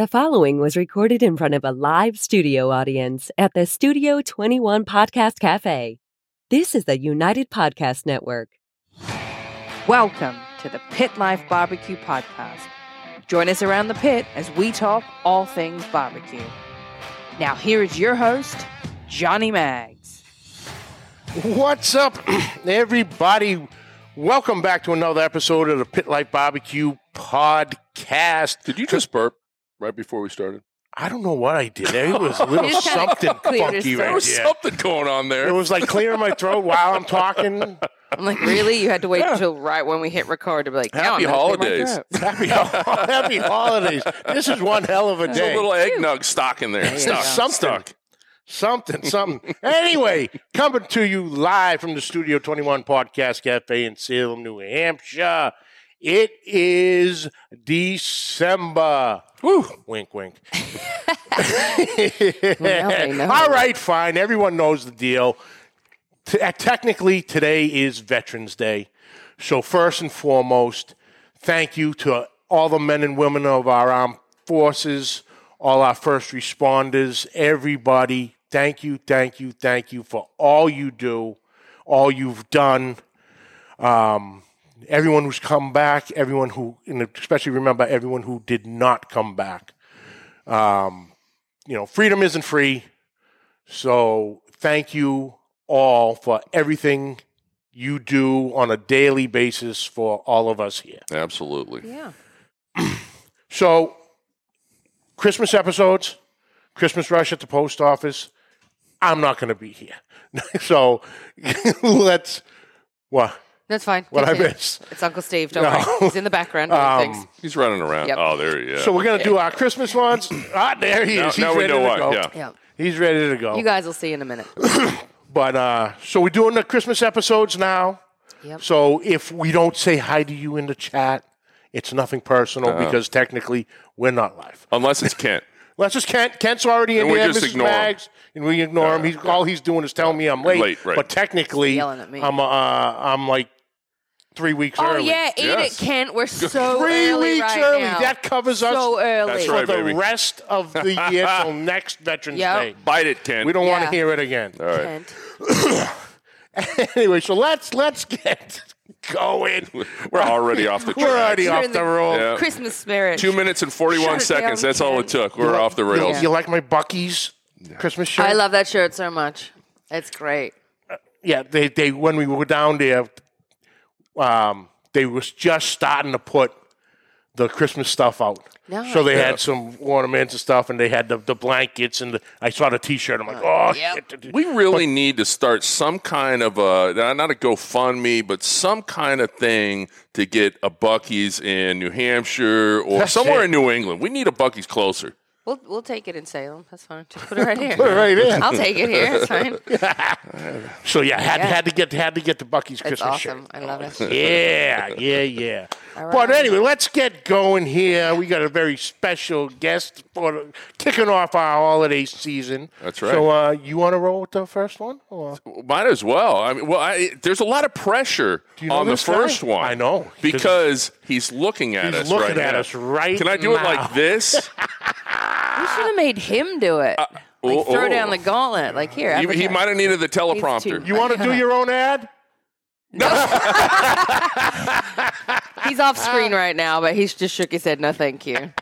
The following was recorded in front of a live studio audience at the Studio 21 Podcast Cafe. This is the United Podcast Network. Welcome to the Pit Life Barbecue Podcast. Join us around the pit as we talk all things barbecue. Now, here is your host, Johnny Mags. What's up, everybody? Welcome back to another episode of the Pit Life Barbecue Podcast. Did you just burp right before we started? I don't know what I did. It was a little just kinda something cleared funky throat. There right was there. something going on there. It was like clearing my throat while I'm talking. I'm like, really? You had to wait until right when we hit record to be like, Happy "Yeah, I'm gonna clear my holidays." throat." Happy, happy holidays. This is one hell of a There's a day. little eggnog stock in there. you Stuck. Something. Something, something. anyway, coming to you live from the Studio 21 Podcast Cafe in Salem, New Hampshire. It is December. Woo. Wink, wink. know. All right, fine. Everyone knows the deal. T- uh, technically, today is Veterans Day. So, first and foremost, thank you to all the men and women of our armed forces, all our first responders, everybody. Thank you, thank you, thank you for all you do, all you've done. Um, everyone who's come back, everyone who, and especially remember everyone who did not come back. Um, you know, freedom isn't free. So thank you all for everything you do on a daily basis for all of us here. Absolutely. Yeah. So, Christmas episodes, Christmas rush at the post office. I'm not going to be here. so, let's. What? That's fine. What I miss? It's Uncle Steve. Don't No. worry. He's in the background doing Um, things. He's running around. Yep. Oh, there he is. So, we're going to do our Christmas ones. Ah, there he now, is. He's now we ready know to why. go. Yeah. Yeah. He's ready to go. You guys will see in a minute. But uh, so we're doing the Christmas episodes now. Yep. So if we don't say hi to you in the chat, it's nothing personal Uh-huh. because technically we're not live. Unless it's Kent. Let's just Kent. Kent's already in And we there, just Mrs. ignore him. Mags, and we ignore him. He's all he's doing is telling me I'm late. Late, right. But technically, Yelling at me. I'm uh, I'm like three weeks early. Oh early. yeah, eat Yes. it, Kent. We're so Three early weeks right early. now. That covers us so early. That's for right, the baby. rest of the year till next Veterans Yep. Day. Bite it, Kent. We don't want Yeah. to hear it again. All right. Kent. anyway, so let's let's get going. We're already off the track. We're already You're off in the the- roll. Yeah. Christmas spirit. Two minutes and 41 Shut it seconds. down, That's all it took. We're off the You, rails. you like my Buc-ee's Christmas shirt? I love that shirt so much. It's great. Uh, yeah, they they when we were down there, um, they was just starting to put the Christmas stuff out. Nice. So they Yeah. had some ornaments and stuff, and they had the, the blankets and the, I saw the T-shirt. I'm like, oh Yep. shit! We really need to start some kind of a not a GoFundMe, but some kind of thing to get a Buc-ee's in New Hampshire or That's somewhere it. in New England. We need a Buc-ee's closer. We'll we'll take it in Salem. That's fine. Just put it right here. Put it right there. I'll take it here. It's fine. So yeah, had Yeah. had to get had to get the Buc-ee's It's Christmas awesome. shirt. I love it. Yeah, yeah, yeah. All But right. anyway, let's get going here. We got a very special guest for kicking off our holiday season. That's right. So uh, you want to roll with the first one? Or? Might as well. I mean, well, I, there's a lot of pressure you know on the this guy? first one. I know, 'cause because he's looking at he's us. looking right at now. us right Can I do it now. like this? We should have made him do it. like oh, throw oh. down the gauntlet. Like here. he, he might have needed the teleprompter. You want to do your own ad? No. he's off screen right now, but he's just shook his head. No, thank you.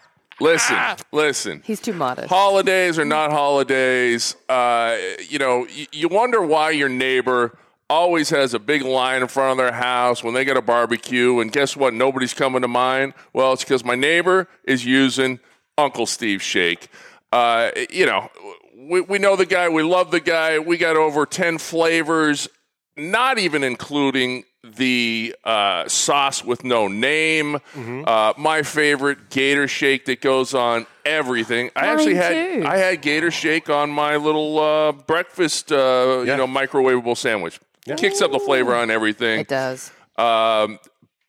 Listen, listen. He's too modest. holidays are not holidays, uh, you know, you, you wonder why your neighbor always has a big line in front of their house when they get a barbecue, and guess what? Nobody's coming to mine. Well, it's because my neighbor is using Uncle Steve Shake. Uh, you know, we, we know the guy, we love the guy. We got over 10 flavors, not even including the uh, sauce with no name. Mm-hmm. Uh, my favorite Gator Shake that goes on everything. I actually had too. I had Gator Shake on my little uh, breakfast, uh, Yeah. you know, microwavable sandwich. Kicks up the flavor on everything. It does. Um,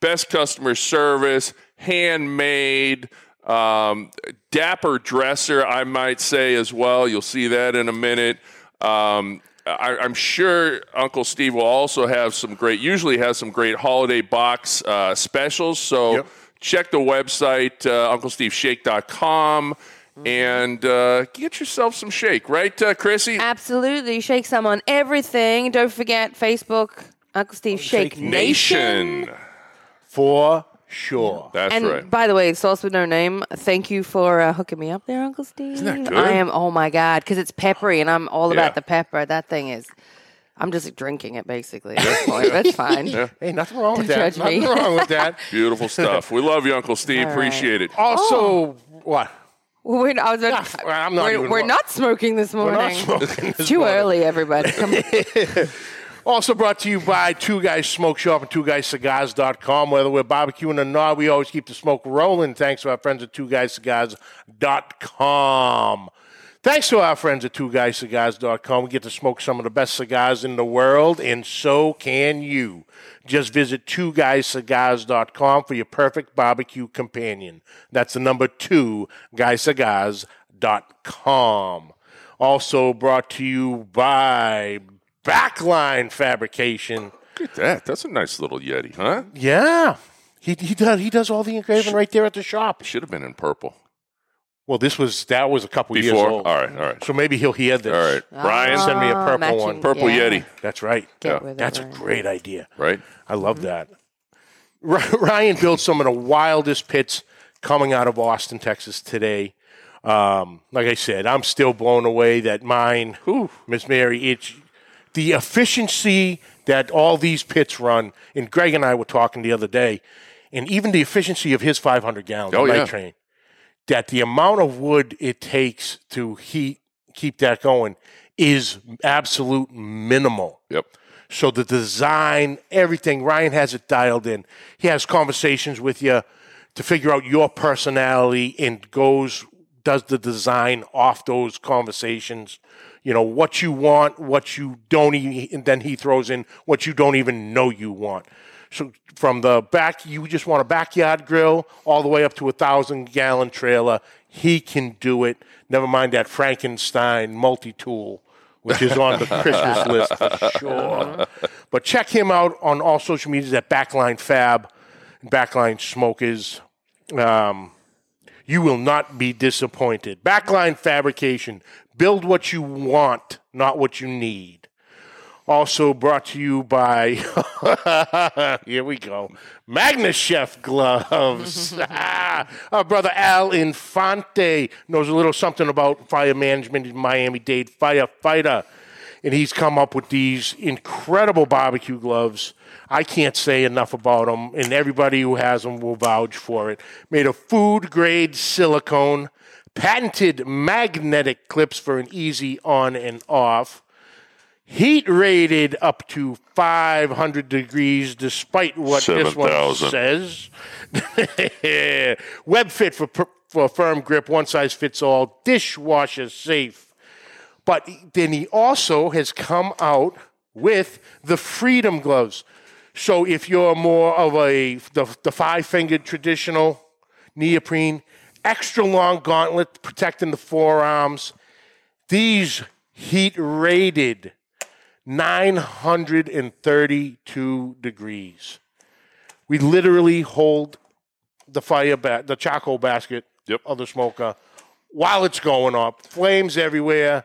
best customer service, handmade, um, dapper dresser, I might say as well. You'll see that in a minute. Um, I, I'm sure Uncle Steve will also have some great, usually has some great holiday box uh, specials. So Yep. check the website, uh, UncleSteveShake.com. and uh, get yourself some shake, right, uh, Chrissy? Absolutely. Shake some on everything. Don't forget Facebook, Uncle Steve Shake, Shake Nation. Nation. For sure. That's And right. by the way, Sauce with No Name, thank you for uh, hooking me up there, Uncle Steve. Isn't that good? I am, oh my God, because it's peppery and I'm all Yeah. about the pepper. That thing is, I'm just drinking it basically at this point. That's fine. Hey, nothing wrong with Don't that. judge me. Nothing wrong with that. Beautiful stuff. We love you, Uncle Steve. All right. Appreciate it. Also, what? Well, we're, I was about Yeah, well, I'm not we're, even- we're not smoking this We're morning. not smoking It's this too morning. early, everybody. Come on. Also brought to you by Two Guys Smoke Shop and Two Guys TwoGuysCigars.com. Whether we're barbecuing or not, we always keep the smoke rolling. Thanks to our friends at Two Guys TwoGuysCigars.com. Thanks to our friends at Two Guys TwoGuysCigars.com. We get to smoke some of the best cigars in the world, and so can you. Just visit Two Guys TwoGuysCigars.com for your perfect barbecue companion. That's the number two, GuyCigars.com. Also brought to you by Backline Fabrication. Look at that. That's a nice little Yeti, huh? Yeah. He, he does he does all the engraving right there at the shop. It should have been in purple. Well, this was that was a couple years Before? old. All right, all right. So maybe he'll hear this. All right. Brian, Ah, Send me a purple matching. one. Purple Yeah. Yeti. That's right. Get Yeah. with it, That's a Ryan. great idea. right? I love that. Ryan built some of the wildest pits coming out of Austin, Texas today. Um, like I said, I'm still blown away that mine, whew, Miss Mary, it's the efficiency that all these pits run. And Greg and I were talking the other day, and even the efficiency of his 500 gallons Oh, yeah. train, that the amount of wood it takes to heat keep that going is absolute minimal. Yep. So the design, everything, Ryan has it dialed in. He has conversations with you to figure out your personality and goes does the design off those conversations. You know what you want, what you don't even, and then he throws in what you don't even know you want. So from the back, you just want a backyard grill, all the way up to a thousand gallon trailer. He can do it. Never mind that Frankenstein multi tool which is on the Christmas list for sure. But check him out on all social medias at Backline Fab, Backline Smokers. Um, you will not be disappointed. Backline Fabrication. Build what you want, not what you need. Also brought to you by, here we go, Magnus Chef gloves. Our brother Al Infante knows a little something about fire management in Miami Dade firefighter. And he's come up with these incredible barbecue gloves. I can't say enough about them, and everybody who has them will vouch for it. Made of food grade silicone, patented magnetic clips for an easy on and off heat rated up to 500 degrees, despite what this one 7,000. says. Web fit for, for firm grip, one size fits all, dishwasher safe. But then he also has come out with the Freedom gloves. So if you're more of a the, the five fingered traditional neoprene, extra long gauntlet protecting the forearms, these heat rated 932 degrees. We literally hold the fire ba- the charcoal basket Yep. of the smoker while it's going up. Flames everywhere.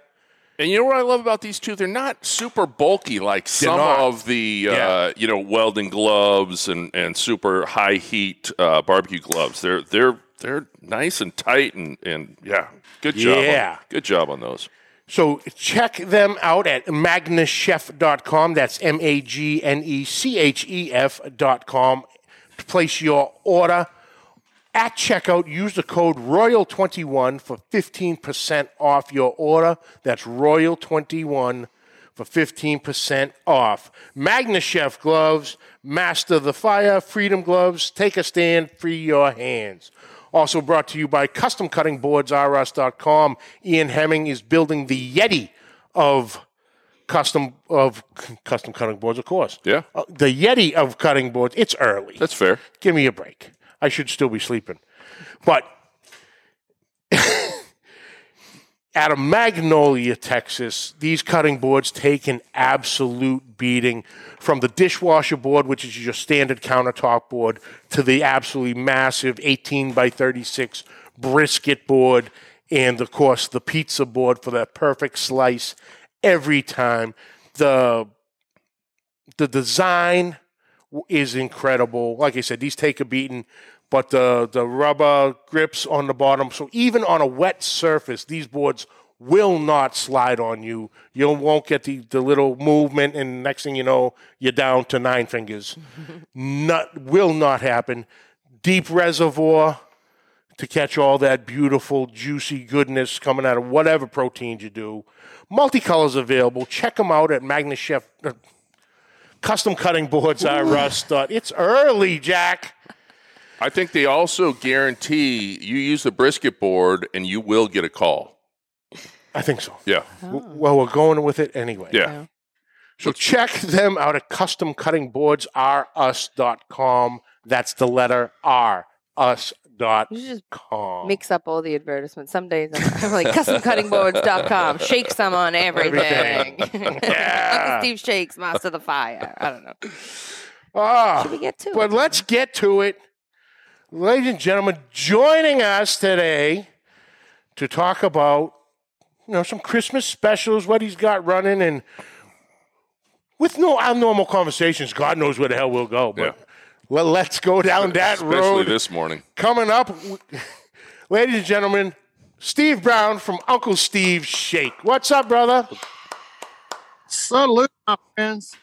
And you know what I love about these two? They're not super bulky like some not. of the Yeah. uh, you know welding gloves and, and super high heat uh, barbecue gloves. They're they're they're nice and tight and, and yeah, good job. on- Yeah. good job on those. So check them out at magnuschef.com. That's M A G N E C H E F.com. To place your order. At checkout, use the code Royal21 for 15% off your order. That's Royal21 for 15% off. MagnaChef gloves, master the fire, freedom gloves, take a stand, free your hands. Also brought to you by Custom Cutting Boards, CustomCuttingBoardsRS.com. Ian Hemming is building the Yeti of custom of custom cutting boards, of course. Yeah. Uh, the Yeti of cutting boards. It's early. That's fair. Give me a break. I should still be sleeping. But out of Magnolia, Texas, these cutting boards take an absolute beating from the dishwasher board, which is your standard countertop board, to the absolutely massive 18 by 36 brisket board. and of course the pizza board for that perfect slice every time. The the design is incredible. Like I said, these take a beating, but the the rubber grips on the bottom, so even on a wet surface, these boards will not slide on you. You won't get the, the little movement, and next thing you know, you're down to nine fingers. not will not happen. Deep reservoir to catch all that beautiful, juicy goodness coming out of whatever proteins you do. Multicolors available. Check them out at Magnus Chef. Uh, custom cutting boards are rust. It's early, Jack. I think they also guarantee you use the brisket board and you will get a call. I think so. Yeah. W- Well, we're going with it anyway. Yeah. So check them out at customcuttingboardsrus.com. That's the letter R, us.com. You should just mix up all the advertisements. Some days I'm, I'm like customcuttingboards.com. Shake some on everything. Yeah. Uncle Steve shakes, master of the fire. I don't know. Ah, Should we get to it? but it? let's get to it. Ladies and gentlemen, joining us today to talk about you know some Christmas specials, what he's got running, and with no our normal conversations, God knows where the hell we'll go. But Yeah. well, let's go down that Especially road. Especially this morning. Coming up, ladies and gentlemen, Steve Brown from Uncle Steve's Shake. What's up, brother? Salute, my friends.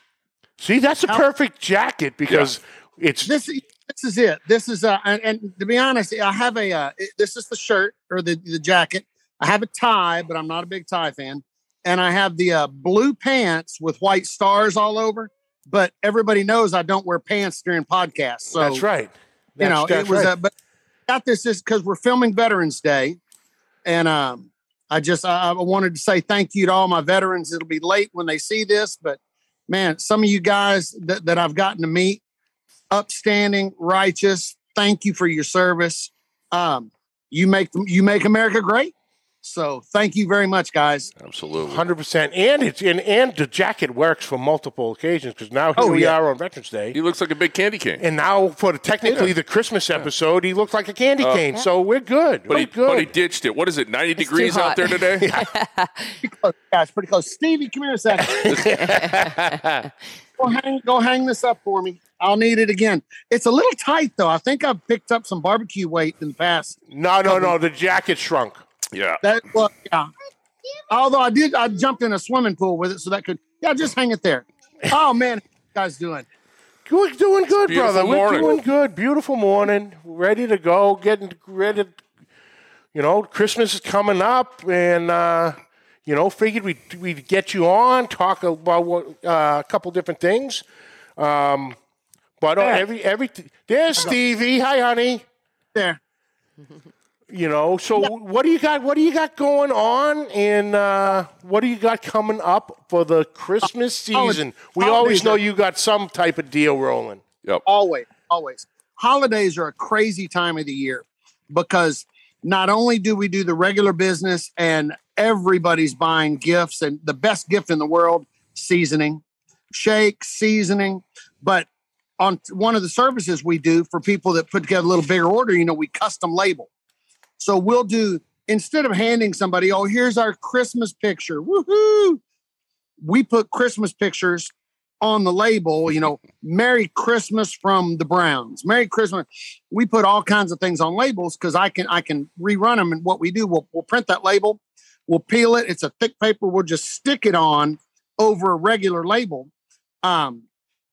See, that's a perfect jacket because it's This this is it. This is uh, and, and to be honest, I have a uh, this is the shirt or the the jacket. I have a tie, but I'm not a big tie fan. And I have the uh, blue pants with white stars all over. But everybody knows I don't wear pants during podcasts. So that's right. you know, it was. that's Uh, but I got this is because we're filming Veterans Day, and um, I just I, I wanted to say thank you to all my veterans. It'll be late when they see this, but man, some of you guys that, that I've gotten to meet, upstanding, righteous. Thank you for your service. Um, you make you make America great. So thank you very much, guys. Absolutely. Hundred percent, and it's and, and the jacket works for multiple occasions because now here Oh, we yeah. are on Veterans Day, He looks like a big candy cane. and now for the, technically the Christmas episode, he looks like a candy Oh. cane. So we're good. But we're he, good. but he ditched it. What is it, 90 It's degrees out there today? Pretty close, guys. Pretty close. Stevie, come here a second. go hang go hang this up for me. I'll need it again. It's a little tight though. I think I've picked up some barbecue weight in the past. no, no, no. The jacket shrunk. yeah. That well, yeah. Although I did, I jumped in a swimming pool with it, so that could yeah, just hang it there. Oh man, how you guys doing? We're doing good, beautiful brother. We're morning. doing good. Beautiful morning. Ready to go. Getting ready. You know, Christmas is coming up, and uh, you know, figured we would we'd get you on, talk about what, uh, a couple different things. Um, but uh, every every there's Stevie. Hi, honey. There. You know, so what do you got? What do you got going on, and uh, what do you got coming up for the Christmas holiday- season? We holidays always know are- you got some type of deal rolling. Yep. Always, always. Holidays are a crazy time of the year because not only do we do the regular business and everybody's buying gifts and the best gift in the world, seasoning, shake, seasoning, but on one of the services we do for people that put together a little bigger order, you know, we custom label. So we'll do instead of handing somebody, oh, here's our Christmas picture. Woohoo! We put Christmas pictures on the label, you know, Merry Christmas from the Browns. Merry Christmas. We put all kinds of things on labels because I can I can rerun them. And what we do, we'll we'll print that label, we'll peel it. It's a thick paper. We'll just stick it on over a regular label. Um,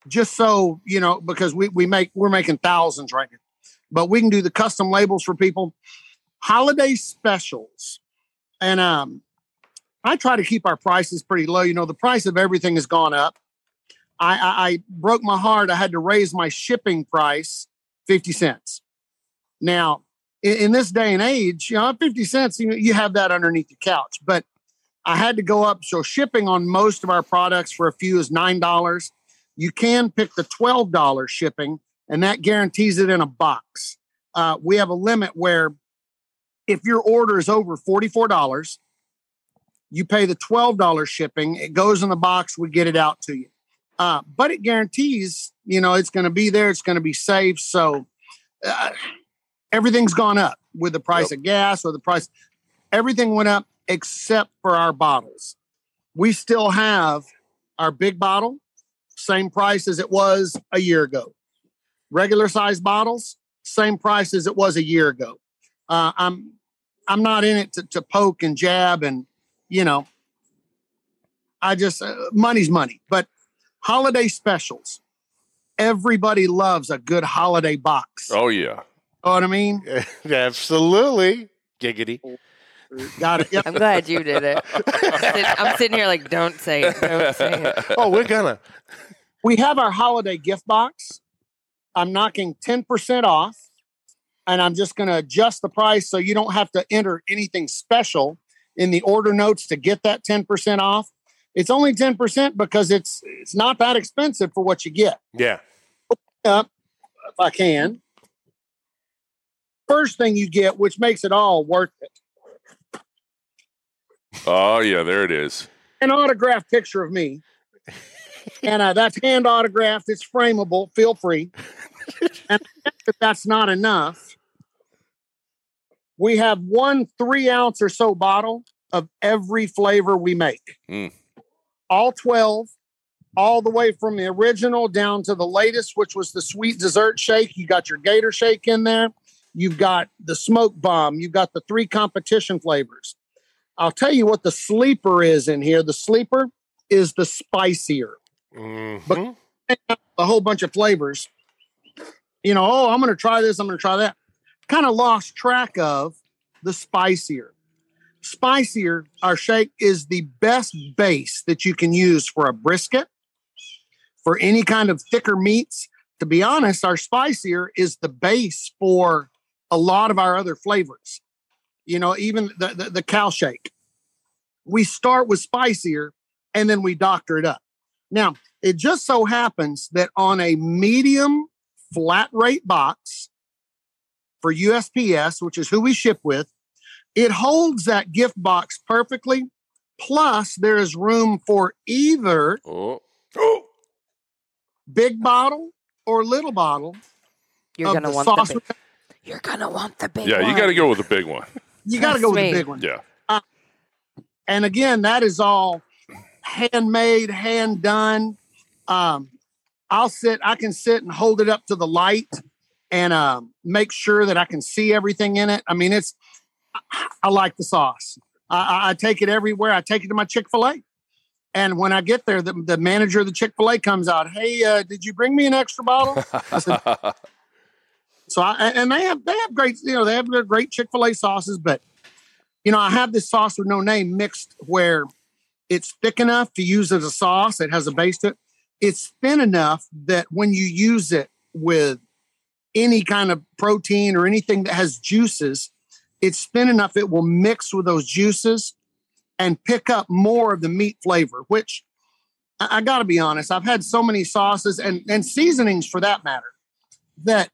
just so you know, because we we make we're making thousands right now. But we can do the custom labels for people. Holiday specials. And um I try to keep our prices pretty low. You know, the price of everything has gone up. I, I, I broke my heart. I had to raise my shipping price 50 cents. Now, in, in this day and age, you know, 50 cents, you, you have that underneath the couch. But I had to go up. So shipping on most of our products for a few is $9. You can pick the $12 shipping, and that guarantees it in a box. Uh, we have a limit where if your order is over $44, you pay the $12 shipping. It goes in the box. We get it out to you. Uh, but it guarantees, you know, it's going to be there. It's going to be safe. So uh, everything's gone up with the price of gas or the price. Everything went up except for our bottles. We still have our big bottle, same price as it was a year ago. Regular size bottles, same price as it was a year ago. Uh, I'm I'm not in it to, to poke and jab and you know. I just uh, money's money, but holiday specials. Everybody loves a good holiday box. Oh yeah. Know what I mean? Absolutely. Giggity. Got it. Yep. I'm glad you did it. I'm sitting, I'm sitting here like, don't say it. Don't say it. Oh, we're gonna. we have our holiday gift box. I'm knocking 10% off and I'm just going to adjust the price so you don't have to enter anything special in the order notes to get that 10% off. It's only 10% because it's it's not that expensive for what you get. Yeah. Up if I can. First thing you get which makes it all worth it. Oh yeah, there it is. An autographed picture of me. and uh, that's hand autographed. It's frameable. Feel free. and if that's not enough, we have one three ounce or so bottle of every flavor we make. Mm. All 12, all the way from the original down to the latest, which was the sweet dessert shake. You got your gator shake in there. You've got the smoke bomb. You've got the three competition flavors. I'll tell you what the sleeper is in here. The sleeper is the spicier Mhm. a whole bunch of flavors. You know, oh, I'm going to try this. I'm going to try that. Kind of lost track of the spicier. Spicier, our shake is the best base that you can use for a brisket, for any kind of thicker meats. To be honest, our spicier is the base for a lot of our other flavors. You know, even the, the, the cow shake. We start with spicier and then we doctor it up. Now, it just so happens that on a medium flat rate box for USPS, which is who we ship with, it holds that gift box perfectly. Plus, there is room for either Oh. big bottle or little bottle You're gonna want sauce. the big. You're gonna want the big. Yeah, you got to go with the big one. You got to go with the big one. Yeah. And again, that is all handmade, hand done. Um, I'll sit, I can sit and hold it up to the light and um, make sure that I can see everything in it. I mean, it's, I, like the sauce. I, I- I take it everywhere. I take it to my Chick fil A. And when I get there, the, the manager of the Chick fil A comes out, Hey, uh, did you bring me an extra bottle? I said, So I and they have they have great you know they have their great Chick Fil A sauces, but you know I have this sauce with no name mixed where it's thick enough to use as a sauce. It has a base to it. It's thin enough that when you use it with any kind of protein or anything that has juices, it's thin enough it will mix with those juices and pick up more of the meat flavor. Which I, I got to be honest, I've had so many sauces and and seasonings for that matter that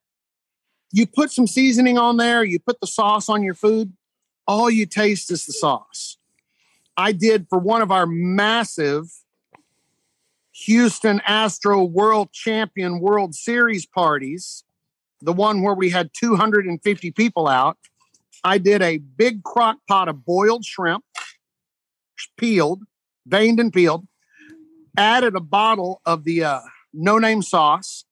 you put some seasoning on there, you put the sauce on your food, all you taste is the sauce. I did for one of our massive Houston Astro World Champion World Series parties, the one where we had 250 people out. I did a big crock pot of boiled shrimp, peeled, veined and peeled, added a bottle of the uh, no name sauce,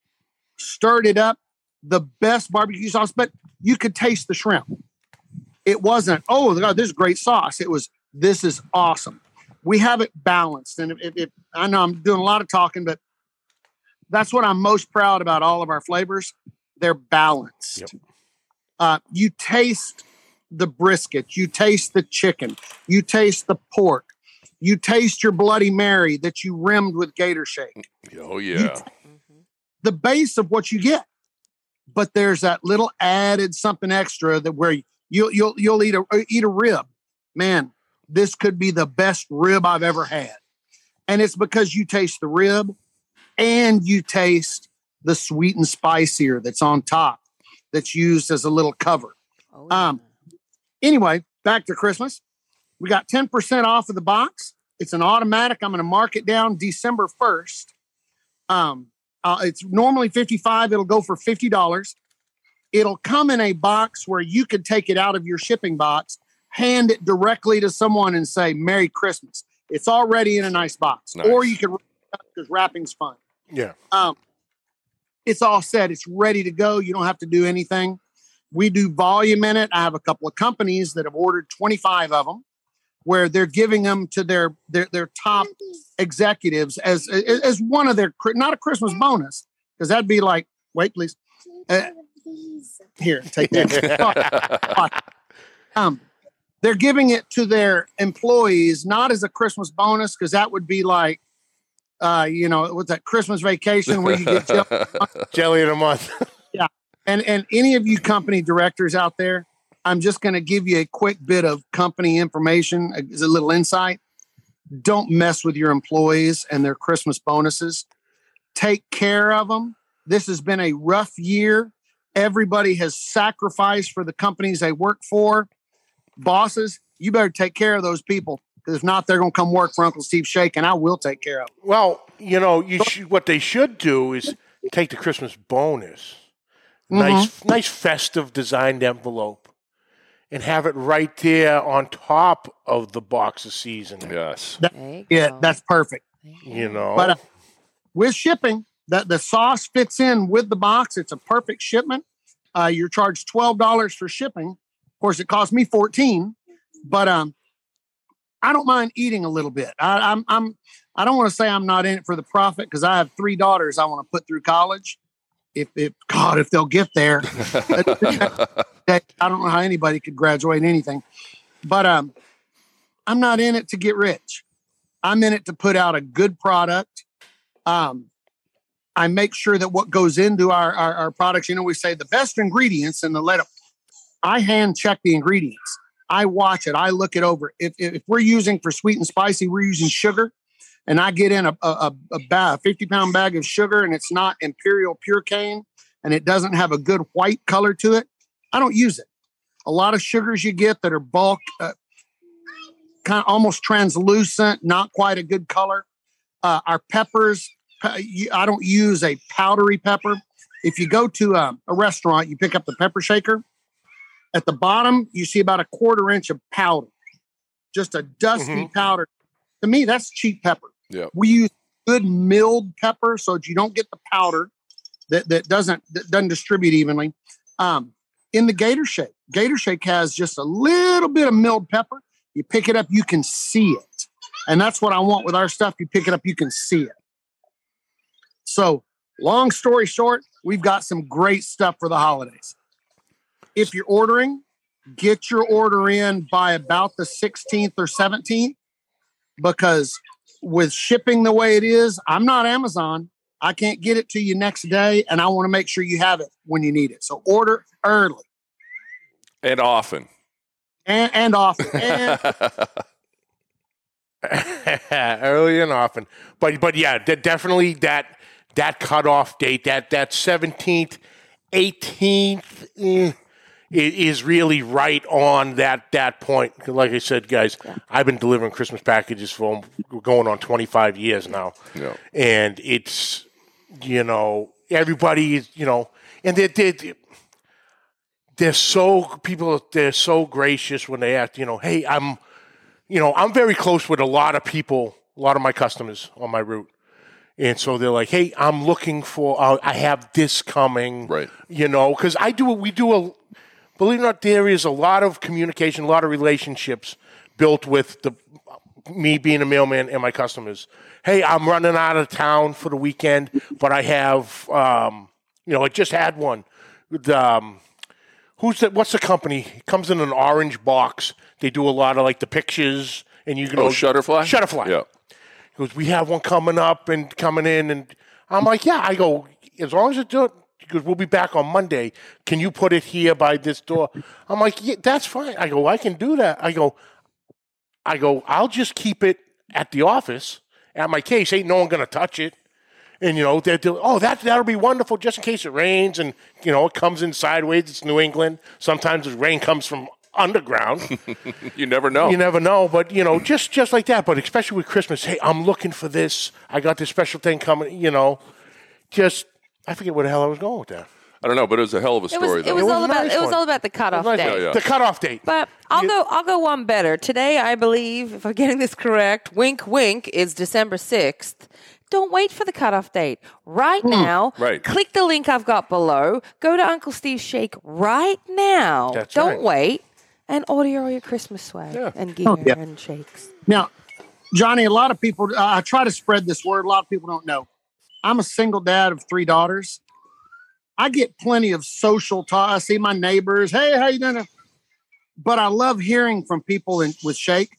stirred it up, the best barbecue sauce, but you could taste the shrimp. It wasn't, oh, God, this is great sauce. It was, this is awesome. We have it balanced. And if, if, I know I'm doing a lot of talking, but that's what I'm most proud about all of our flavors. They're balanced. Yep. Uh, you taste the brisket, you taste the chicken, you taste the pork, you taste your Bloody Mary that you rimmed with Gator Shake Oh yeah. the base of what you get. But there's that little added something extra that where you'll you'll you'll eat a eat a rib. Man, this could be the best rib I've ever had. And it's because you taste the rib and you taste the sweet and spicier that's on top that's used as a little cover. Oh, yeah. Um, Anyway, back to Christmas. We got 10% off of the box. It's an automatic. I'm going to mark it down December 1st. Um, uh, it's normally 55. It'll go for $50. It'll come in a box where you could take it out of your shipping box, hand it directly to someone and say Merry Christmas. It's already in a nice box, Nice. or you can because wrapping's fun. Yeah. Um, it's all set. It's ready to go. You don't have to do anything. We do volume in it. I have a couple of companies that have ordered 25 of them, where they're giving them to their their, their top executives as as one of their not a Christmas bonus because that'd be like wait please Uh, here take that. um, they're giving it to their employees not as a Christmas bonus because that would be like uh, you know what's that Christmas vacation where you get jelly Jelly in a month. And and any of you company directors out there, I'm just going to give you a quick bit of company information as a little insight. Don't mess with your employees and their Christmas bonuses. Take care of them. This has been a rough year. Everybody has sacrificed for the companies they work for. Bosses, you better take care of those people because if not, they're going to come work for Uncle Steve Shake, and I will take care of them. Well, you know, you should, what they should do is take the Christmas bonus, nice, nice festive designed envelope, and have it right there on top of the box of seasoning. yes. There you Yeah, go. that's perfect. You know, But uh, with shipping, that the sauce fits in with the box. It's a perfect shipment. Uh, you're charged twelve dollars for shipping. Of course, it cost me fourteen, but um, I don't mind eating a little bit. I, I'm I'm I don't want to say I'm not in it for the profit because I have three daughters I want to put through college. If if God, if they'll get there, I don't know how anybody could graduate anything, but um, I'm not in it to get rich. I'm in it to put out a good product. Um, I make sure that what goes into our, our, our products, you know, we say the best ingredients and the let I hand check the ingredients. I watch it. I look it over. If, if, if we're using for sweet and spicy, we're using sugar, and I get in a, a, a, a, a 50 pound bag of sugar and it's not imperial pure cane and it doesn't have a good white color to it, I don't use it. A lot of sugars you get that are bulk, uh, kind of almost translucent, not quite a good color. Uh, our peppers, I don't use a powdery pepper. If you go to a, a restaurant, you pick up the pepper shaker. At the bottom, you see about a quarter inch of powder, just a dusty powder. To me, that's cheap pepper. Yep. We use good milled pepper so that you don't get the powder that, that doesn't that doesn't distribute evenly. Um, in the Gator Shake, Gator Shake has just a little bit of milled pepper. You pick it up, you can see it. And that's what I want with our stuff. You pick it up, you can see it. So, long story short, we've got some great stuff for the holidays. If you're ordering, get your order in by about the 16th or 17th because with shipping the way it is, I'm not Amazon. I can't get it to you next day, and I want to make sure you have it when you need it. So order early and often. and, and often. And early and often. But but yeah, de- definitely that that cutoff date, that that seventeenth, eighteenth, eh, is really right on that that point. 'Cause Like I said, guys, I've been delivering Christmas packages for going on twenty five years now, Yeah. and it's you know everybody is you know, and they they. They're so people. They're so gracious when they ask. You know, hey, I'm you know, I'm very close with a lot of people, a lot of my customers on my route. And so they're like, hey, I'm looking for, uh, I have this coming. Right. You know, because I do, we do a, believe it or not, there is a lot of communication, a lot of relationships built with the, me being a mailman and my customers. Hey, I'm running out of town for the weekend, but I have, um, you know, I just had one. with, Um, who's that? What's the company? It comes in an orange box. They do a lot of like the pictures, and you can Oh, Shutterfly? Shutterfly. Yeah. He goes, we have one coming up and coming in, and I'm like, yeah. I go, as long as it do goes, we'll be back on Monday. Can you put it here by this door? I'm like, yeah, that's fine. I go, I can do that. I go, I go, I'll just keep it at the office at my case. Ain't no one gonna touch it. And you know, they're, they're, oh, that that'll be wonderful, just in case it rains, and you know, it comes in sideways. It's New England. Sometimes the rain comes from underground. You never know. You never know, but you know, just just like that. But especially with Christmas, hey, I'm looking for this. I got this special thing coming. You know, just I forget where the hell I was going with that. I don't know, but it was a hell of a It was, story, it though. was, It was all a about nice it was one. all about the cutoff Nice. date. Yeah, yeah. The cutoff date. But I'll You- go. I'll go one better. Today, I believe, if I'm getting this correct, wink, wink, is December sixth. Don't wait for the cutoff date. Right now, Hmm. Right. click the link I've got below. Go to Uncle Steve's Shake right now. That's Don't right. wait and order all your Christmas swag Yeah. and gear Oh, yeah. and shakes. Now, Johnny, a lot of people, uh, I try to spread this word. A lot of people don't know. I'm a single dad of three daughters. I get plenty of social talk. I see my neighbors. Hey, how you doing? But I love hearing from people in, with Shake.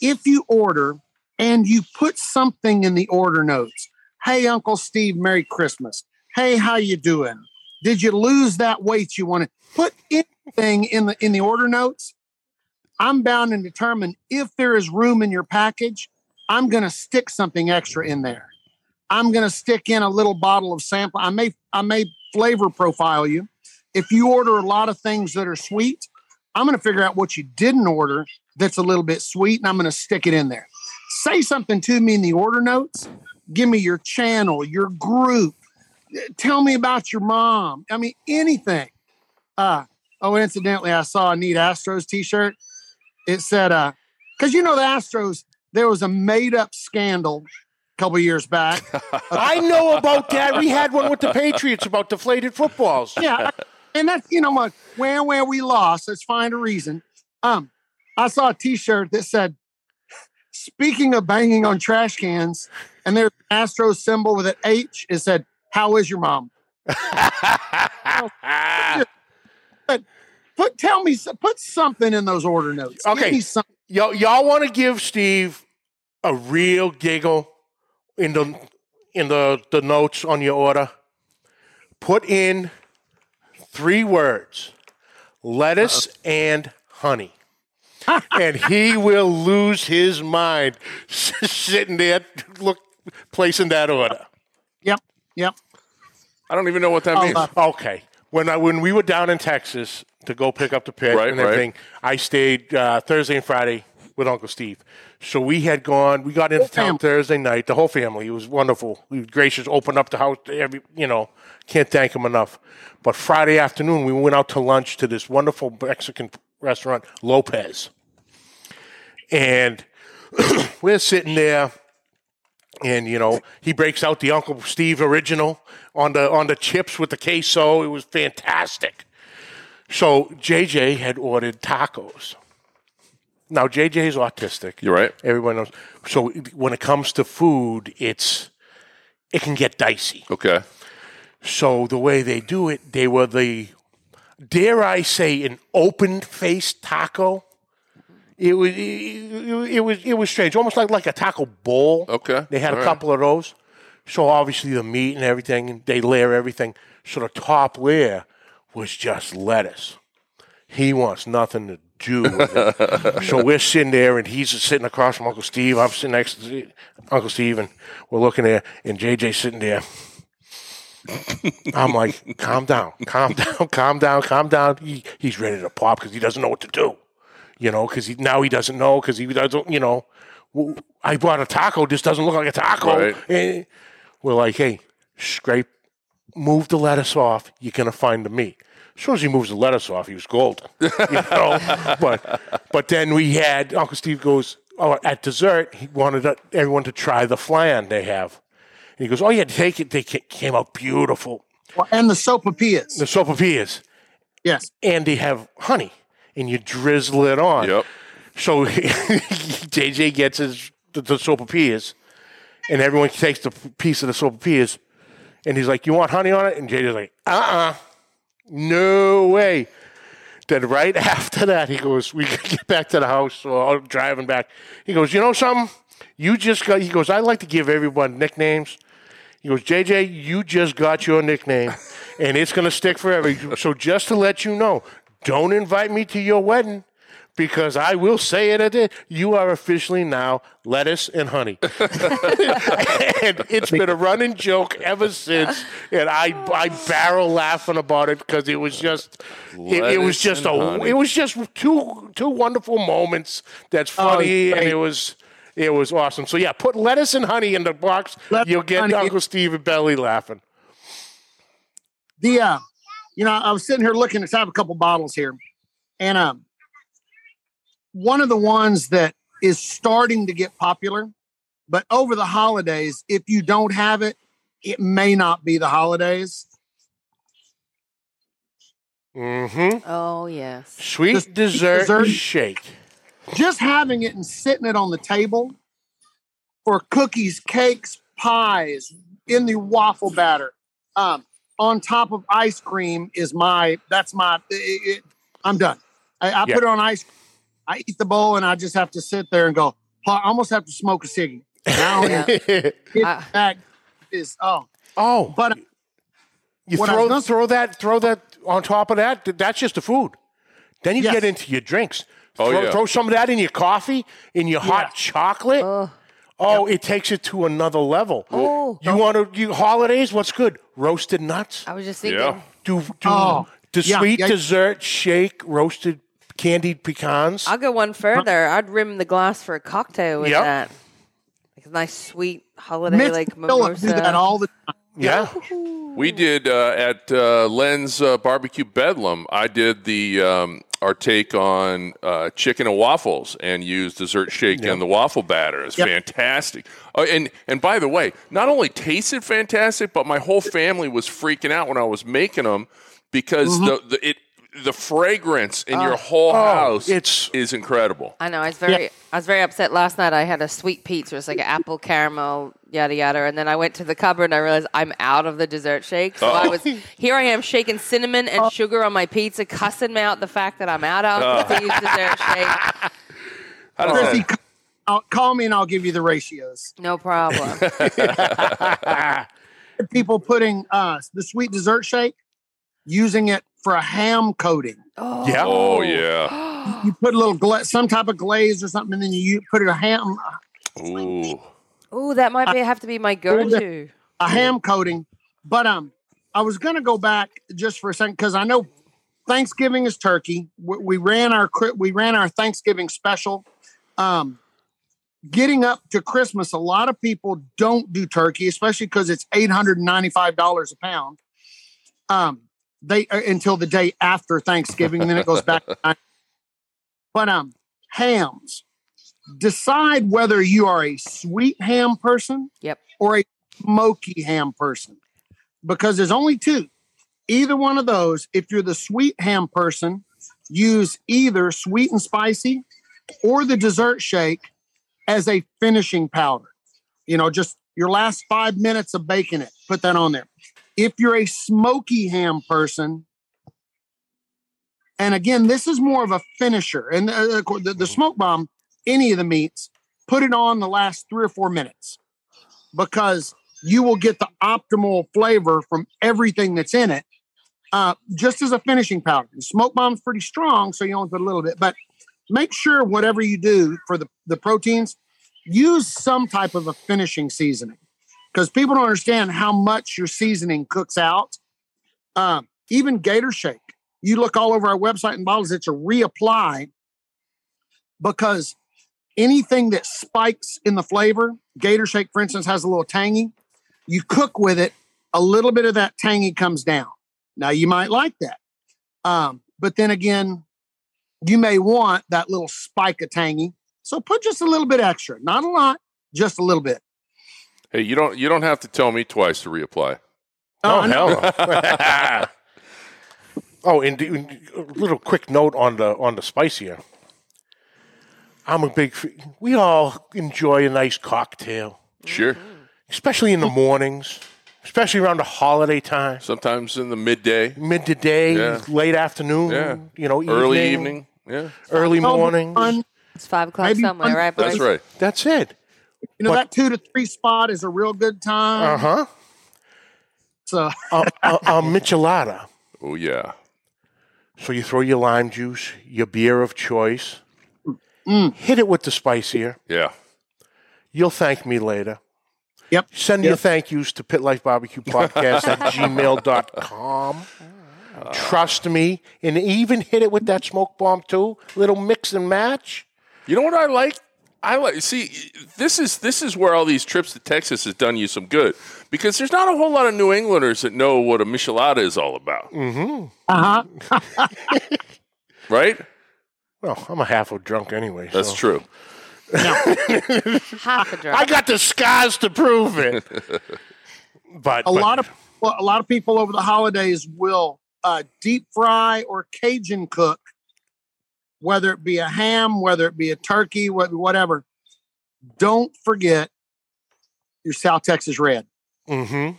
If you order and you put something in the order notes, hey, Uncle Steve, Merry Christmas. Hey, how you doing? Did you lose that weight you wanted? Put anything in the in the order notes. I'm bound and determined if there is room in your package, I'm going to stick something extra in there. I'm going to stick in a little bottle of sample. I may I may flavor profile you. If you order a lot of things that are sweet, I'm going to figure out what you didn't order that's a little bit sweet and I'm going to stick it in there. Say something to me in the order notes. Give me your channel, your group. Tell me about your mom. I mean anything. Uh oh incidentally I saw a neat Astros t-shirt it said uh because you know the astros there was a made-up scandal couple years back I know about that. We had one with the Patriots about deflated footballs. yeah and that's you know what where where we lost let's find a reason um i saw a t-shirt that said speaking of banging on trash cans and there's an astros symbol with an h it said how is your mom but put tell me put something in those order notes Okay. Y'all, y'all want to give Steve a real giggle in the in the, the notes on your order? Put in three words: lettuce and honey. and he will lose his mind sitting there look placing that order. yep yep I don't even know what that I'll, means. uh, Okay. When I when we were down in Texas to go pick up the pit Right, and right. everything, I stayed uh, Thursday and Friday with Uncle Steve. So we had gone. We got into town. Thursday night. The whole family. It was wonderful. He was gracious. Opened up the house. to Every you know, can't thank him enough. But Friday afternoon, we went out to lunch to this wonderful Mexican restaurant, Lopez, and we're sitting there and you know he breaks out the Uncle Steve original on the on the chips with the queso. It was fantastic. So JJ had ordered tacos. Now JJ is autistic. You're right. Everyone knows. So when it comes to food, it's it can get dicey. Okay. So the way they do it, they were the dare I say an open faced taco. It was it, was it was strange, almost like like a taco bowl. Okay. They had All a right. couple of those. So obviously the meat and everything, they layer everything. So the top layer was just lettuce. He wants nothing to do so we're sitting there, and he's sitting across from Uncle Steve. I'm sitting next to Uncle Steve, and we're looking there, and JJ's sitting there. I'm like, calm down, calm down, calm down, calm down. He, he's ready to pop because he doesn't know what to do. You know, because he now he doesn't know because he doesn't. You know, I bought a taco. This doesn't look like a taco. Right. And we're like, hey, scrape, move the lettuce off. You're gonna find the meat. As soon as he moves the lettuce off, he was golden. You know, but but then we had Uncle Steve goes. Oh, at dessert, he wanted uh, everyone to try the flan they have. And he goes, "Oh yeah, take it. They came out beautiful. Well, and the sopapillas The sopapillas, yes and they have honey, and you drizzle it on. Yep. So JJ gets his the, the sopapillas, and everyone takes the piece of the sopapillas, and he's like, "You want honey on it?" And JJ's like, "Uh, uh no way." Then right after that, he goes, "We get back to the house, so I'm driving back." He goes, "You know something? You just got." He goes, "I like to give everyone nicknames." He goes, JJ, you just got your nickname, and it's going to stick forever. So just to let you know, don't invite me to your wedding because I will say it at it. You are officially now lettuce and honey. and it's been a running joke ever since. And I I barrel laughing about it because it was just it, it was just a honey. it was just two two wonderful moments that's funny and it was it was awesome. So yeah, put lettuce and honey in the box. Lettuce You'll get honey. Uncle Steve and Belly laughing. the uh you know, I was sitting here looking. I have a couple bottles here, and um, one of the ones that is starting to get popular, but over the holidays, if you don't have it, it may not be the holidays. Mm-hmm. Oh yes. Sweet This- dessert, dessert- shake. Just having it and sitting it on the table for cookies, cakes, pies in the waffle batter, um, on top of ice cream is my. That's my. it- it- I'm done. I, I Yeah. put it on ice. I eat the bowl and I just have to sit there and go. I almost have to smoke a ciggy. Now Yeah. it, I- that is oh, oh, but you throw was gonna- throw that throw that on top of that. That's just the food. Then you Yes. get into your drinks. Oh, throw, yeah. throw some of that in your coffee, in your hot chocolate. Oh, it takes it to another level. Oh. You want to you holidays? What's good? Roasted nuts. I was just thinking. Yeah. Do do Oh, the yeah, sweet yeah. dessert shake roasted candied pecans. I'll go one further. I'd rim the glass for a cocktail with Yep. that. Like a nice sweet holiday, Mitch like and Phillip do that mimosa. all the time. yeah. We did uh, at uh, Len's uh, Barbecue Bedlam. I did the um, our take on uh, chicken and waffles and used dessert shake and the waffle batter. It's Yep. fantastic. Oh, and and by the way, not only tasted fantastic, but my whole family was freaking out when I was making them because Mm-hmm. the, the it the fragrance in your whole house Oh, it's- is incredible. I know. I was very, I was very upset last night. I had a sweet pizza. It was like an apple caramel, yada yada. And then I went to the cupboard and I realized I'm out of the dessert shake. So I was here. I am shaking cinnamon and sugar on my pizza, cussing me out the fact that I'm out of the dessert shake. How does Chrissy, that- c- I'll, call me and I'll give you the ratios. No problem. People putting uh, the sweet dessert shake, using it for a ham coating. Oh, Yeah. oh yeah. You put a little gla- some type of glaze or something, and then you, you put it a ham Ooh. Ooh, that might be have to be my go-to. a ham coating. But um, I was gonna go back just for a second because I know Thanksgiving is turkey. We, we ran our we ran our Thanksgiving special. Um, getting up to Christmas, a lot of people don't do turkey, especially because it's eight hundred and ninety five dollars a pound. Um, they uh, until the day after Thanksgiving, and then it goes back. to but um, hams. Decide whether you are a sweet ham person Yep. or a smoky ham person because there's only two. Either one of those, if you're the sweet ham person, use either sweet and spicy or the dessert shake as a finishing powder. You know, just your last five minutes of baking it, put that on there. If you're a smoky ham person, and again, this is more of a finisher, and uh, the, the smoke bomb, any of the meats, put it on the last three or four minutes because you will get the optimal flavor from everything that's in it, uh, just as a finishing powder. The smoke bomb's pretty strong, so you only put a little bit, but make sure whatever you do for the, the proteins, use some type of a finishing seasoning because people don't understand how much your seasoning cooks out. Um, even Gator Shake, you look all over our website and bottles, it's a reapply because anything that spikes in the flavor, Gator Shake, for instance, has a little tangy. You cook with it, a little bit of that tangy comes down. Now you might like that, um, but then again, you may want that little spike of tangy. So put just a little bit extra, not a lot, just a little bit. Hey, you don't you don't have to tell me twice to reapply. Oh, I hell no. oh, and and a little quick note on the on the spicier. I'm a big. We all enjoy a nice cocktail, Sure. Mm-hmm. especially in the mornings, especially around the holiday time, Sometimes in the midday, mid to day, Yeah. late afternoon. Yeah. you know, early evening, evening. Yeah, early morning. fun. It's five o'clock Maybe somewhere, one- right? boys? that's right. That's it. You know, But- that two to three spot is a real good time. Uh-huh. So a, a, a michelada. Oh yeah. So you throw your lime juice, your beer of choice, Mm. hit it with the spicier. Yeah. You'll thank me later. Yep. Send your thank yous to pitlifebarbecupodcast at gmail.com. Trust me. And even hit it with that smoke bomb too. Little mix and match. You know what I like? I like see this is this is where all these trips to Texas has done you some good because there's not a whole lot of New Englanders that know what a michelada is all about, Mm-hmm. Uh huh. right? Well, I'm a half a drunk anyway. That's so. true. Half a drop. I got the scars to prove it. but A lot of well, a lot of people over the holidays will uh, deep fry or Cajun cook, whether it be a ham, whether it be a turkey, whatever. Don't forget your South Texas red. Mm-hmm.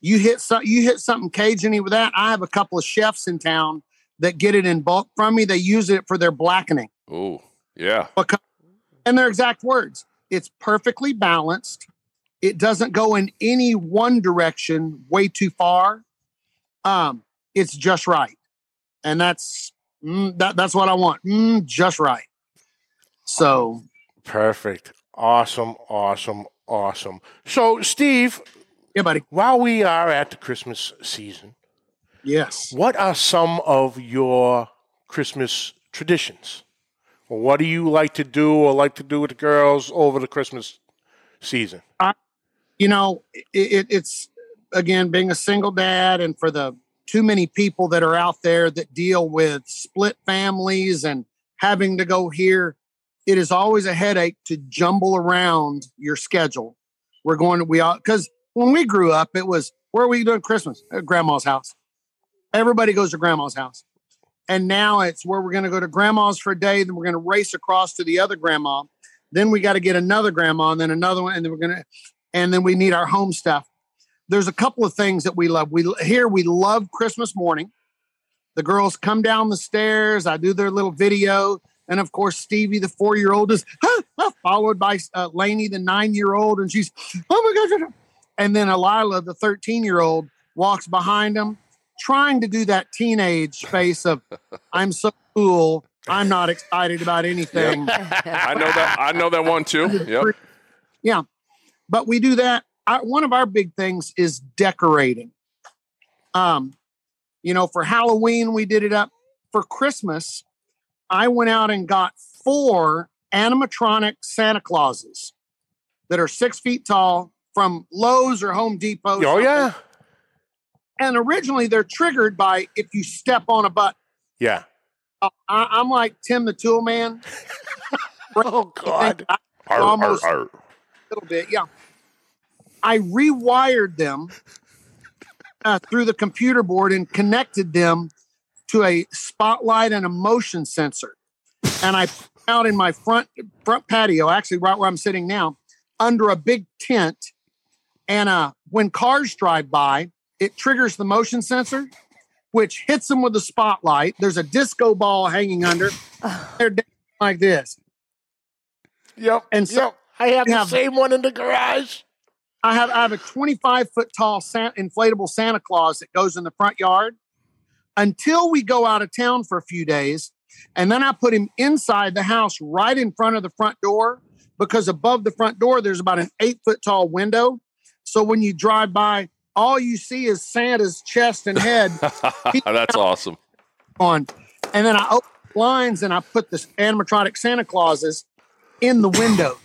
You hit some, you hit something Cajun with that. I have a couple of chefs in town that get it in bulk from me. They use it for their blackening. Oh, yeah. because and their exact words it's perfectly balanced it doesn't go in any one direction way too far um it's just right and that's mm, that, that's what i want mm, just right so Perfect. Awesome. Awesome. Awesome. So, Steve, yeah buddy while we are at the Christmas season, yes what are some of your Christmas traditions? What do you like to do or like to do with the girls over the Christmas season? you know it, it, it's again being a single dad and for the too many people that are out there that deal with split families and having to go here it is always a headache to jumble around your schedule. We're going to we all because when we grew up it was where are we doing christmas? At grandma's house. Everybody goes to grandma's house. And now it's where we're going to go to grandma's for a day then we're going to race across to the other grandma. Then we got to get another grandma and then another one and then we're going to and then we need our home stuff. There's a couple of things that we love. We here we love Christmas morning. The girls come down the stairs. I do their little video, and of course Stevie, the four-year-old, is followed by uh, Lainey, the nine-year-old, and she's oh my gosh! And then Elila, the thirteen-year-old, walks behind them, trying to do that teenage face of "I'm so cool." I'm not excited about anything. I know that. I know that one too. Yep. Yeah. But we do that. I, one of our big things is decorating. Um, you know, for Halloween, we did it up. For Christmas, I went out and got four animatronic Santa Clauses that are six feet tall from Lowe's or Home Depot. Oh, something. yeah. And originally they're triggered by if you step on a button. Yeah. I, I'm like Tim the Tool Man. Oh, God. Arr, Almost- arr, arr. little bit, yeah. I rewired them uh, through the computer board and connected them to a spotlight and a motion sensor. And I put out in my front front patio, actually right where I'm sitting now, under a big tent. And uh, when cars drive by, it triggers the motion sensor, which hits them with the spotlight. There's a disco ball hanging under. They're dancing like this. Yep. And so- yep. I have the same one in the garage. I have I have a 25 foot tall inflatable Santa Claus that goes in the front yard until we go out of town for a few days. And then I put him inside the house right in front of the front door because above the front door, there's about an eight foot tall window. So when you drive by, all you see is Santa's chest and head That's awesome. on. And then I open blinds and I put the animatronic Santa Clauses in the windows.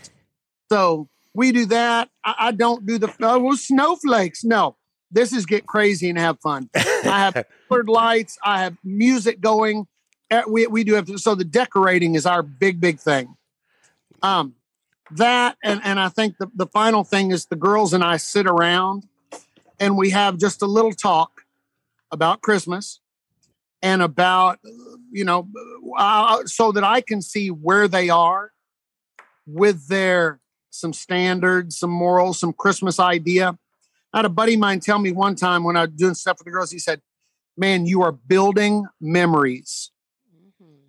So we do that. I, I don't do the oh, well, snowflakes. No, this is get crazy and have fun. I have colored lights. I have music going. Uh, We, we do have to, so the decorating is our big big thing. Um, that and and I think the the final thing is the girls and I sit around and we have just a little talk about Christmas and about you know uh, so that I can see where they are with their some standards, some morals, some Christmas idea. I had a buddy of mine tell me one time when I was doing stuff with the girls, he said, Man, you are building memories.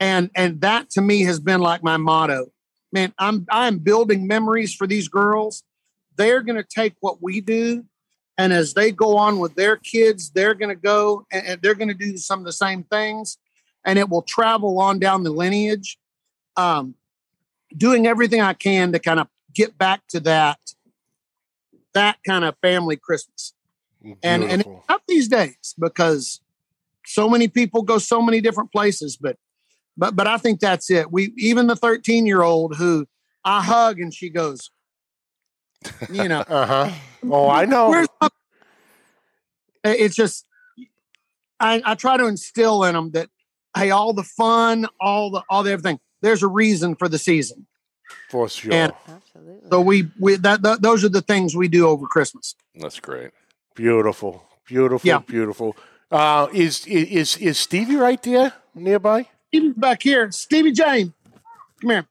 And and that to me has been like my motto. Man, I'm I'm building memories for these girls. They're gonna take what we do, and as they go on with their kids, they're gonna go and, and they're gonna do some of the same things, and it will travel on down the lineage. Um, doing everything I can to kind of get back to that that kind of family Christmas. And and it's Beautiful. these days because so many people go so many different places. But but but I think that's it. We even the 13 year old who I hug and she goes, you know, Uh huh. Oh, I know. where's my-" it's just I, I try to instill in them that hey, all the fun, all the all the everything. There's a reason for the season. For sure. And- Absolutely. So we we that, that those are the things we do over Christmas. That's great. beautiful, beautiful, Yeah. beautiful. Uh, is is is Stevie right there nearby? Stevie's back here. Stevie Jane, come here.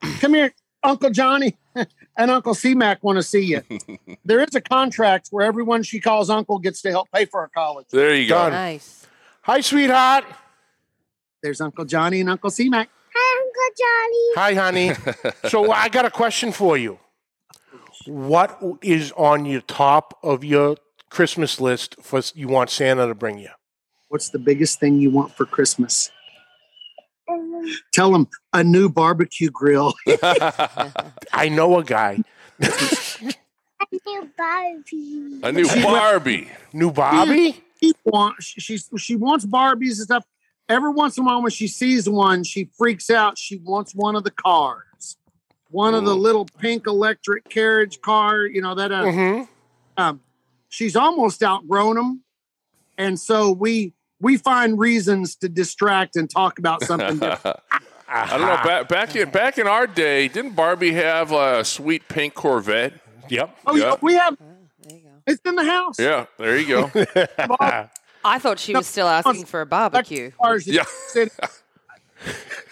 Come here, Uncle Johnny and Uncle C Mac want to see you. there is a contract where everyone she calls Uncle gets to help pay for her college. There you Done. go. nice. Hi, sweetheart. There's Uncle Johnny and Uncle C Mac. Hi, honey. so I got a question for you. What is on your top of your Christmas list for you want Santa to bring you? What's the biggest thing you want for Christmas? Um, Tell him a new barbecue grill. I know a guy. A new Barbie. A new Bobby? she wants she she wants Barbies and stuff. Every once in a while, when she sees one, she freaks out. She wants one of the cars, one of the little pink electric carriage car. You know that. Uh, Mm-hmm. um, she's almost outgrown them, and so we we find reasons to distract and talk about something different. I don't know. Back, back in back in our day, didn't Barbie have a sweet pink Corvette? Yep. Oh, yeah. Yeah. we have There you go. it's in the house. Yeah, there you go. I thought she was still asking for a barbecue. Yeah.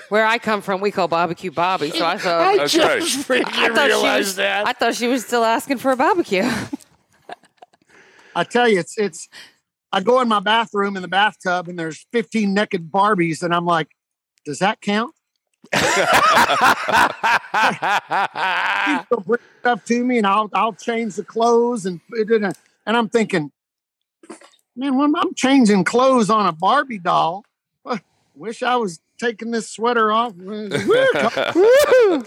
Where I come from, we call barbecue Barbie. So I thought, I just right. freaking I thought she realized was, that. I thought she was still asking for a barbecue. I tell you, it's it's. I go in my bathroom in the bathtub, and there's 15 naked Barbies, and I'm like, does that count? She'll bring stuff to me, and I'll I'll change the clothes and put it in a, and I'm thinking, man, when I'm changing clothes on a Barbie doll, uh, wish I was taking this sweater off. no,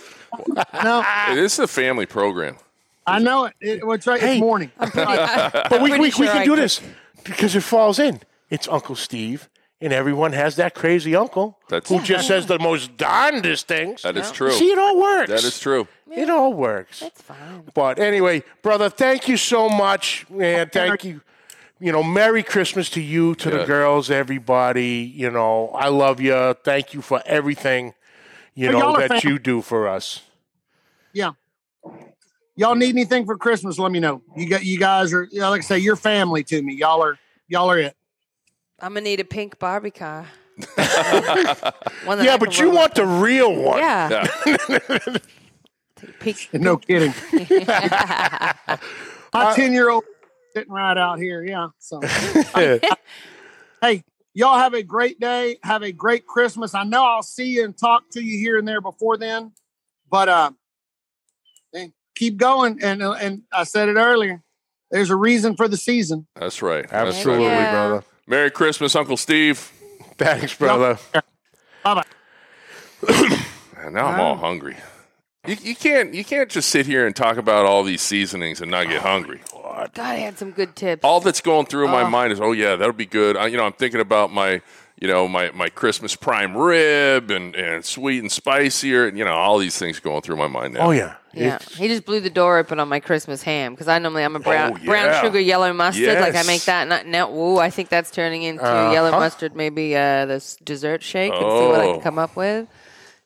this is a family program. I know it. it what's right? Hey. It's morning. But we, we, sure we can I do could- this because it falls in. It's Uncle Steve, and everyone has that crazy uncle That's who just says the most darndest things. that is true. See, it all works. That is true. It all works. That's fine. But anyway, brother, thank you so much, man. Thank you. You know, Merry Christmas to you, to the girls, everybody. You know, I love you. Thank you for everything, you Hey, know, that fam- you do for us. Yeah. Y'all need anything for Christmas? Let me know. You got you guys are you know, like I say, you're family to me. Y'all are y'all are it. I'm gonna need a pink Barbie car. One that I Yeah, but you want the real one. Yeah. Yeah. Pink. No kidding. My uh, ten year old sitting right out here. Yeah. So hey, y'all have a great day. Have a great Christmas. I know I'll see you and talk to you here and there before then, but uh, and keep going. And uh, and I said it earlier. There's a reason for the season. That's right. Absolutely. Yeah. brother. Merry Christmas, Uncle Steve. Thanks, brother. Bye bye. Now I'm all hungry. You, you can't you can't just sit here and talk about all these seasonings and not get hungry. God, I had some good tips. All that's going through my Oh. mind is, oh yeah, that'll be good. I, you know, I'm thinking about my you know my, my Christmas prime rib and, and sweet and spicier. And you know, all these things going through my mind now. Oh, yeah. Yeah, It's- he just blew the door open on my Christmas ham because I normally I'm a brown Oh, yeah. brown sugar yellow mustard. Like I make that and I- now. Ooh, I think that's turning into Uh-huh. yellow mustard. Maybe uh, this dessert shake and see what I Oh. can come up with.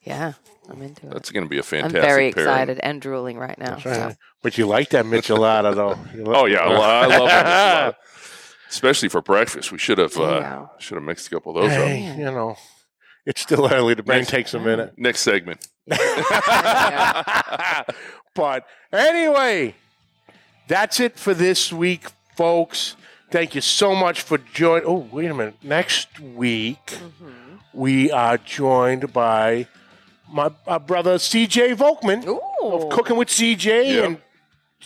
Yeah, I'm into it. That's going to be a I'm fantastic. very pairing. excited and drooling right now. so. But you like that Michelada, though. You Oh yeah, I I love that. Especially for breakfast, we should have uh, Yeah. should have mixed a couple of those up. You know, it's still early. The brain Next- takes a minute. Next segment. but anyway, that's it for this week, folks. Thank you so much for joining. Oh, wait a minute. Next week, Mm-hmm. we are joined by my, my brother CJ Volkman Ooh, of Cooking with CJ Yep. and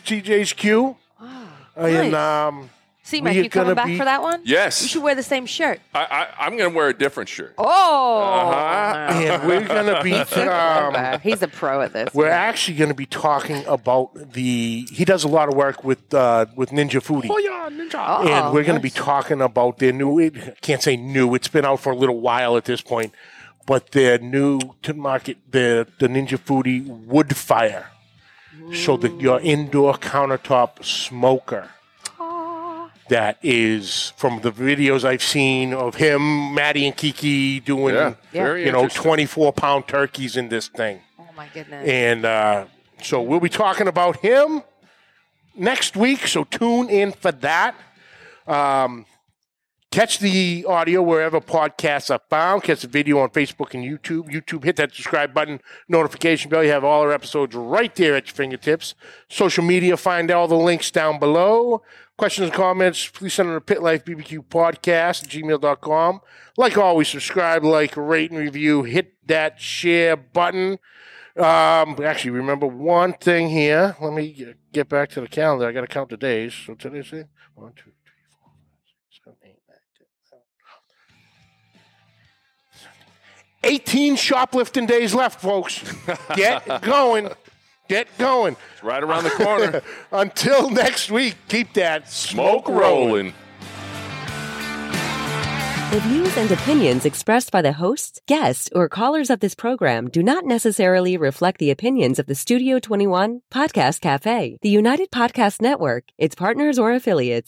CJ's Q. wow. And Nice. um, See, Mike, we are you coming back be- for that one? Yes, You should wear the same shirt. I, I, I'm going to wear a different shirt. Oh, Uh-huh. and we're gonna be um, he's a pro at this. we're actually going to be talking about the. He does a lot of work with uh, with Ninja Foodi. Oh yeah, ninja. Oh, and we're going to be talking about their new. It, can't say new; it's been out for a little while at this point. but their new to market the the Ninja Foodi Wood Fire. So that your indoor countertop smoker that is from the videos I've seen of him, Maddie and Kiki doing Yeah, you know 24 pound turkeys in this thing. Oh my goodness. And uh, so we'll be talking about him next week. So tune in for that. Um, catch the audio wherever podcasts are found. Catch the video on Facebook and YouTube. YouTube, hit that subscribe button, notification bell. You have all our episodes right there at your fingertips. Social media, find all the links down below. Questions and comments, please send them to pitlifebbq podcast at gmail.com. Like always, subscribe, like, rate, and review. Hit that share button. Um, actually, remember one thing here. Let me get back to the calendar. I got to count the days. So today's. One, two, 18 shoplifting days left, folks. Get going. Get going. It's right around the corner. Until next week, keep that Smoke smoke rolling. rolling. The views and opinions expressed by the hosts, guests, or callers of this program do not necessarily reflect the opinions of the Studio 21 Podcast Cafe, the United Podcast Network, its partners, or affiliates.